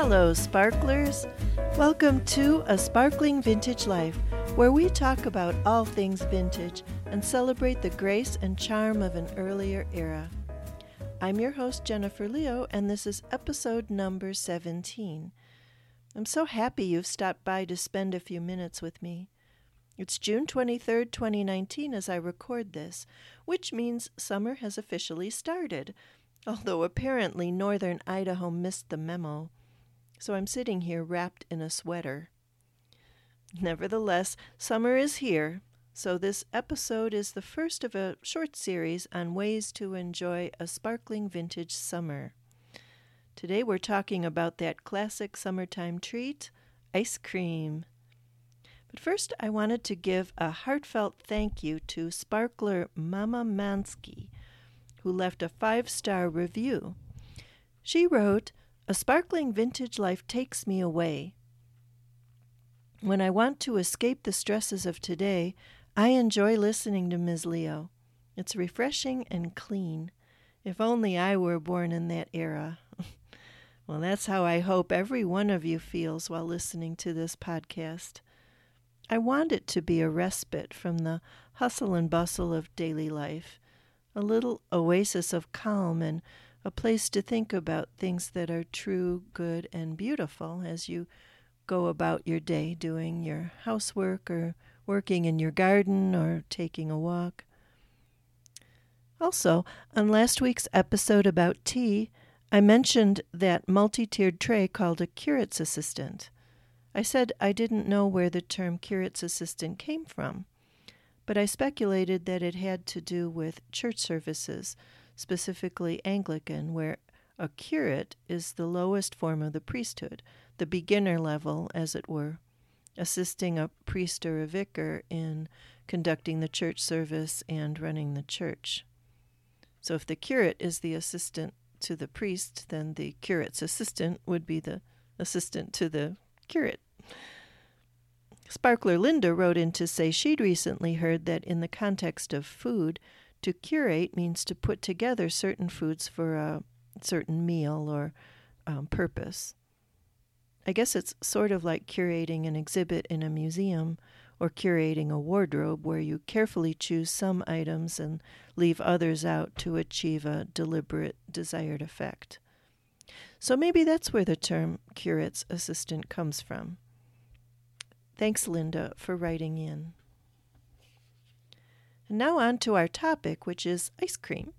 Hello, sparklers. Welcome to A Sparkling Vintage Life, where we talk about all things vintage and celebrate the grace and charm of an earlier era. I'm your host, Jennifer Leo, and this is episode number 17. I'm so happy you've stopped by to spend a few minutes with me. It's June 23rd, 2019, as I record this, which means summer has officially started, although apparently northern Idaho missed the memo so I'm sitting here wrapped in a sweater. Nevertheless, summer is here, so this episode is the first of a short series on ways to enjoy a sparkling vintage summer. Today we're talking about that classic summertime treat, ice cream. But first, I wanted to give a heartfelt thank you to sparkler Mama Mansky, who left a five star review. She wrote, a sparkling vintage life takes me away. When I want to escape the stresses of today, I enjoy listening to Ms. Leo. It's refreshing and clean. If only I were born in that era. well, that's how I hope every one of you feels while listening to this podcast. I want it to be a respite from the hustle and bustle of daily life, a little oasis of calm and a place to think about things that are true, good, and beautiful as you go about your day doing your housework or working in your garden or taking a walk. Also, on last week's episode about tea, I mentioned that multi tiered tray called a curate's assistant. I said I didn't know where the term curate's assistant came from, but I speculated that it had to do with church services specifically Anglican, where a curate is the lowest form of the priesthood, the beginner level, as it were, assisting a priest or a vicar in conducting the church service and running the church. So if the curate is the assistant to the priest, then the curate's assistant would be the assistant to the curate. Sparkler Linda wrote in to say she'd recently heard that in the context of food, to curate means to put together certain foods for a certain meal or um, purpose. I guess it's sort of like curating an exhibit in a museum or curating a wardrobe where you carefully choose some items and leave others out to achieve a deliberate desired effect. So maybe that's where the term curate's assistant comes from. Thanks, Linda, for writing in. And now on to our topic, which is ice cream.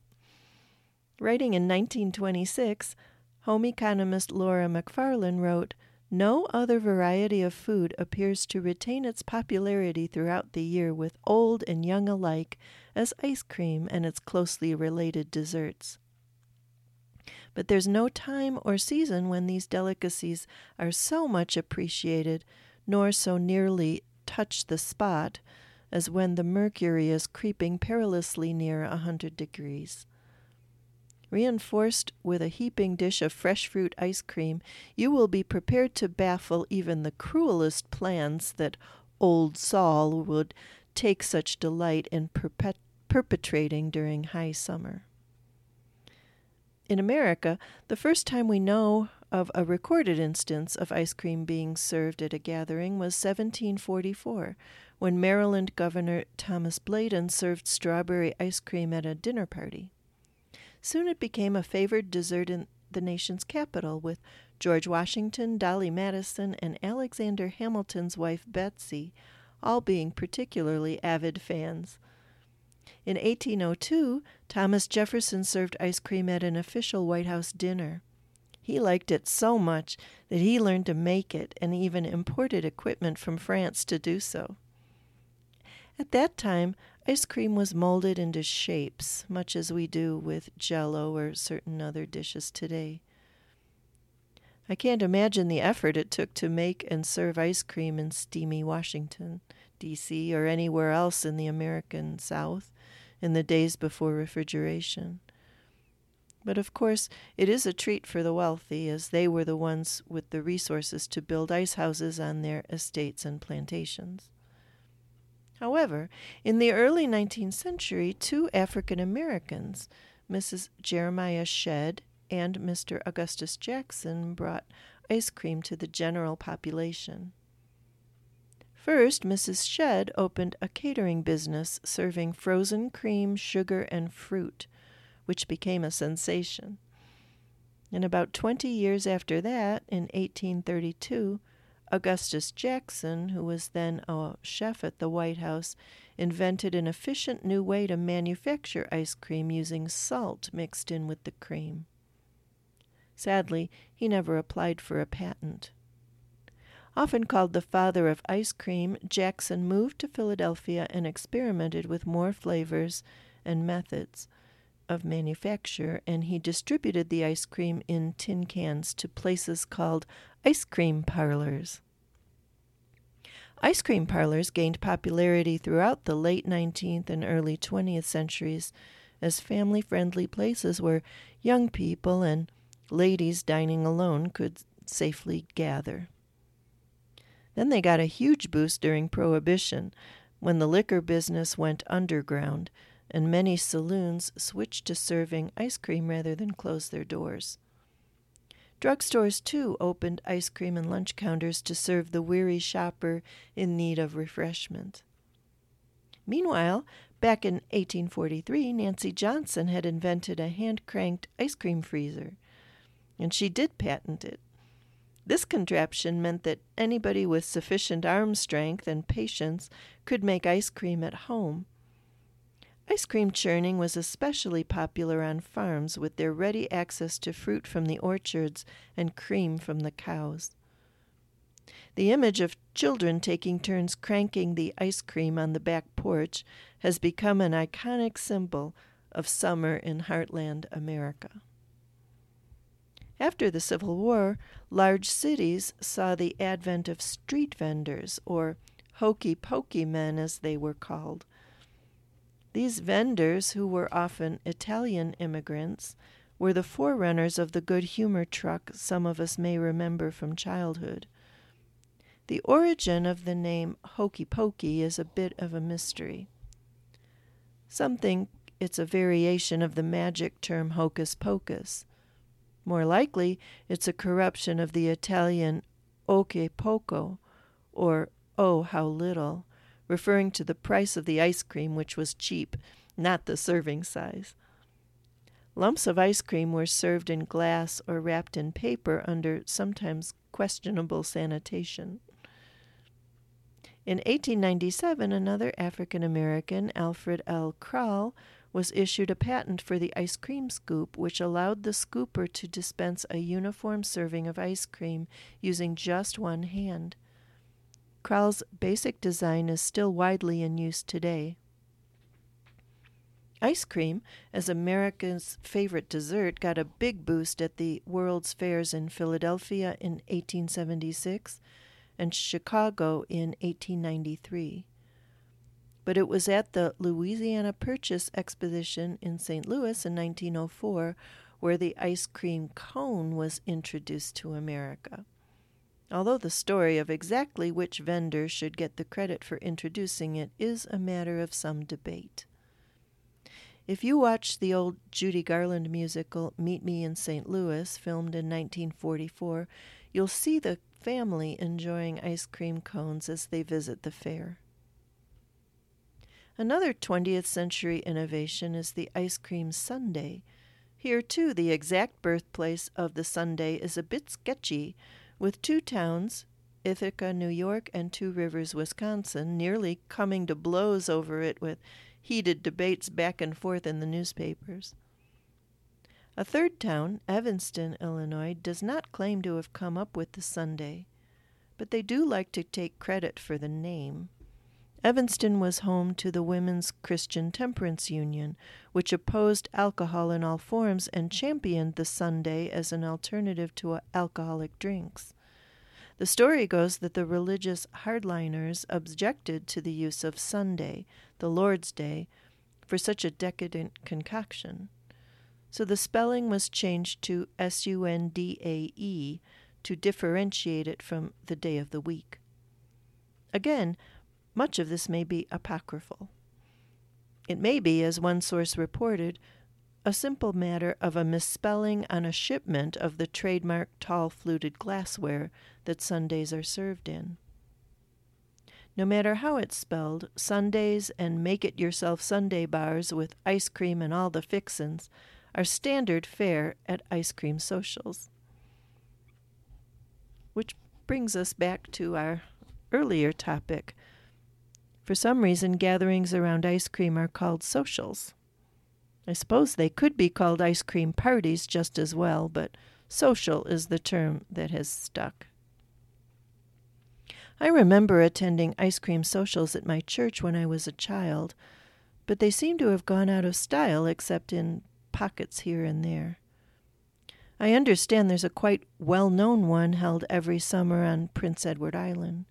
Writing in 1926, home economist Laura Macfarlane wrote, no other variety of food appears to retain its popularity throughout the year with old and young alike as ice cream and its closely related desserts. But there's no time or season when these delicacies are so much appreciated, nor so nearly touch the spot as when the mercury is creeping perilously near a hundred degrees. Reinforced with a heaping dish of fresh fruit ice cream, you will be prepared to baffle even the cruelest plans that old Sol would take such delight in perpet- perpetrating during high summer. In America, the first time we know of a recorded instance of ice cream being served at a gathering was 1744, when Maryland Governor Thomas Bladen served strawberry ice cream at a dinner party. Soon it became a favored dessert in the nation's capital, with George Washington, Dolly Madison, and Alexander Hamilton's wife Betsy all being particularly avid fans. In 1802, Thomas Jefferson served ice cream at an official White House dinner. He liked it so much that he learned to make it and even imported equipment from France to do so. At that time, ice cream was molded into shapes, much as we do with jello or certain other dishes today. I can't imagine the effort it took to make and serve ice cream in steamy Washington, D.C., or anywhere else in the American South in the days before refrigeration. But of course, it is a treat for the wealthy, as they were the ones with the resources to build ice houses on their estates and plantations. However, in the early 19th century, two African Americans, Mrs. Jeremiah Shadd and Mr. Augustus Jackson, brought ice cream to the general population. First, Mrs. Shadd opened a catering business serving frozen cream, sugar, and fruit, which became a sensation. And about 20 years after that, in 1832, Augustus Jackson, who was then a chef at the White House, invented an efficient new way to manufacture ice cream using salt mixed in with the cream. Sadly, he never applied for a patent. Often called the father of ice cream, Jackson moved to Philadelphia and experimented with more flavors and methods of manufacture, and he distributed the ice cream in tin cans to places called ice cream parlors. Ice cream parlors gained popularity throughout the late 19th and early 20th centuries as family friendly places where young people and ladies dining alone could safely gather. Then they got a huge boost during Prohibition when the liquor business went underground and many saloons switched to serving ice cream rather than close their doors. Drugstores, too, opened ice cream and lunch counters to serve the weary shopper in need of refreshment. Meanwhile, back in 1843, Nancy Johnson had invented a hand cranked ice cream freezer, and she did patent it. This contraption meant that anybody with sufficient arm strength and patience could make ice cream at home Ice cream churning was especially popular on farms with their ready access to fruit from the orchards and cream from the cows. The image of children taking turns cranking the ice cream on the back porch has become an iconic symbol of summer in heartland America. After the Civil War, large cities saw the advent of street vendors, or hokey pokey men as they were called, these vendors, who were often Italian immigrants, were the forerunners of the good humor truck some of us may remember from childhood. The origin of the name Hokey Pokey is a bit of a mystery. Some think it's a variation of the magic term hocus pocus. More likely, it's a corruption of the Italian oche poco, or oh, how little referring to the price of the ice cream, which was cheap, not the serving size. Lumps of ice cream were served in glass or wrapped in paper under sometimes questionable sanitation. In 1897, another African American, Alfred L. Cralle, was issued a patent for the ice cream scoop, which allowed the scooper to dispense a uniform serving of ice cream using just one hand. Cralle's basic design is still widely in use today. Ice cream, as America's favorite dessert, got a big boost at the World's Fairs in Philadelphia in 1876 and Chicago in 1893. But it was at the Louisiana Purchase Exposition in St. Louis in 1904 where the ice cream cone was introduced to America although the story of exactly which vendor should get the credit for introducing it is a matter of some debate. If you watch the old Judy Garland musical Meet Me in St. Louis, filmed in 1944, you'll see the family enjoying ice cream cones as they visit the fair. Another 20th century innovation is the ice cream sundae. Here, too, the exact birthplace of the sundae is a bit sketchy, with two towns, Ithaca, New York, and Two Rivers, Wisconsin, nearly coming to blows over it with heated debates back and forth in the newspapers. A third town, Evanston, Illinois, does not claim to have come up with the sundae, but they do like to take credit for the name. Evanston was home to the Women's Christian Temperance Union, which opposed alcohol in all forms and championed the sundae as an alternative to alcoholic drinks. The story goes that the religious hardliners objected to the use of Sunday, the Lord's Day, for such a decadent concoction. So the spelling was changed to S U N D A E to differentiate it from the day of the week. Again, much of this may be apocryphal. It may be, as one source reported, a simple matter of a misspelling on a shipment of the trademark tall fluted glassware that sundaes are served in. No matter how it's spelled, sundaes and make it yourself sundae bars with ice cream and all the fixins are standard fare at ice cream socials. Which brings us back to our earlier topic. For some reason, gatherings around ice cream are called socials. I suppose they could be called ice cream parties just as well, but social is the term that has stuck. I remember attending ice cream socials at my church when I was a child, but they seem to have gone out of style except in pockets here and there. I understand there's a quite well known one held every summer on Prince Edward Island,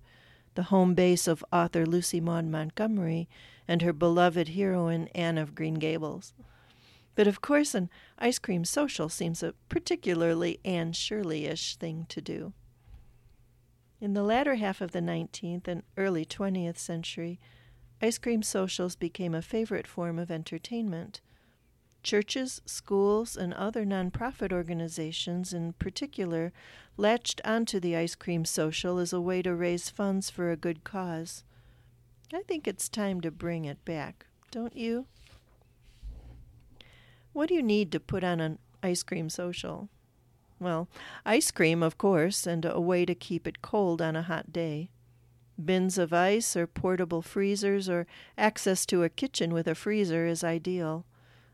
the home base of author Lucy Maud Montgomery and her beloved heroine Anne of Green Gables. But of course, an ice cream social seems a particularly Anne Shirley ish thing to do. In the latter half of the 19th and early 20th century, ice cream socials became a favorite form of entertainment. Churches, schools, and other nonprofit organizations in particular latched onto the ice cream social as a way to raise funds for a good cause. I think it's time to bring it back, don't you? What do you need to put on an ice cream social? Well, ice cream, of course, and a way to keep it cold on a hot day. Bins of ice or portable freezers or access to a kitchen with a freezer is ideal.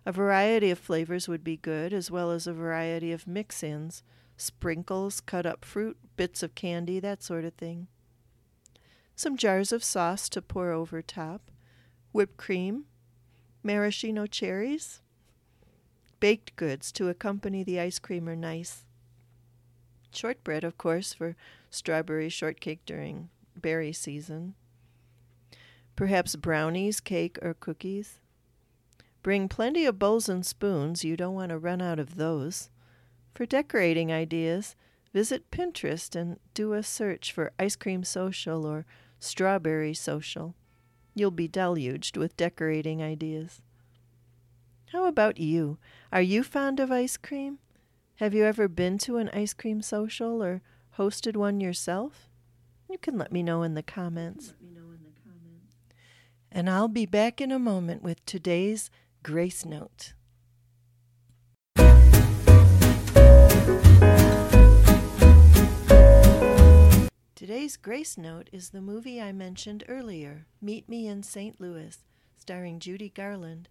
A variety of flavors would be good, as well as a variety of mix ins sprinkles, cut up fruit, bits of candy, that sort of thing. Some jars of sauce to pour over top, whipped cream, maraschino cherries, baked goods to accompany the ice cream are nice. Shortbread, of course, for strawberry shortcake during berry season. Perhaps brownies, cake, or cookies. Bring plenty of bowls and spoons. You don't want to run out of those. For decorating ideas, visit Pinterest and do a search for ice cream social or strawberry social. You'll be deluged with decorating ideas. How about you? Are you fond of ice cream? Have you ever been to an ice cream social or hosted one yourself? You can let me know in the comments. And I'll be back in a moment with today's Grace Note. Today's Grace Note is the movie I mentioned earlier, Meet Me in St. Louis, starring Judy Garland.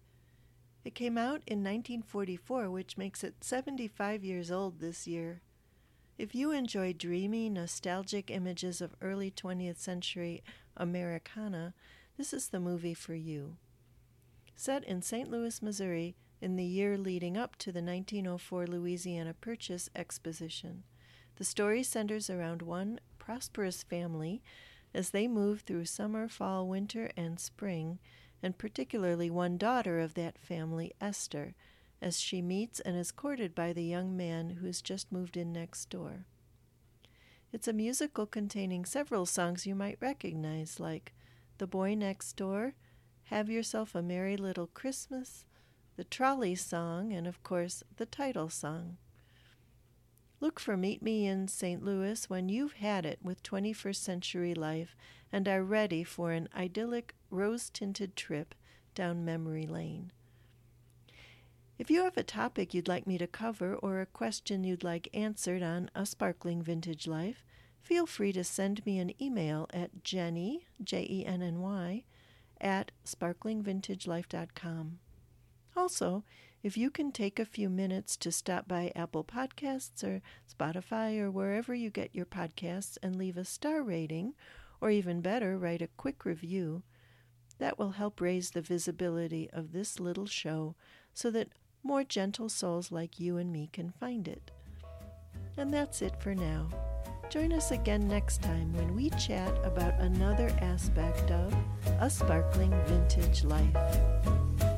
It came out in 1944, which makes it 75 years old this year. If you enjoy dreamy, nostalgic images of early 20th century Americana, this is the movie for you. Set in St. Louis, Missouri, in the year leading up to the 1904 Louisiana Purchase Exposition, the story centers around one prosperous family as they move through summer, fall, winter, and spring and particularly one daughter of that family, Esther, as she meets and is courted by the young man who has just moved in next door. It's a musical containing several songs you might recognize, like The Boy Next Door, Have Yourself a Merry Little Christmas, the Trolley Song, and of course the title song. Look for Meet Me in St. Louis when you've had it with 21st century life and are ready for an idyllic rose tinted trip down memory lane. If you have a topic you'd like me to cover or a question you'd like answered on A Sparkling Vintage Life, feel free to send me an email at jenny, J E N N Y, at sparklingvintagelife.com. Also, if you can take a few minutes to stop by Apple Podcasts or Spotify or wherever you get your podcasts and leave a star rating, or even better, write a quick review, that will help raise the visibility of this little show so that more gentle souls like you and me can find it. And that's it for now. Join us again next time when we chat about another aspect of a sparkling vintage life.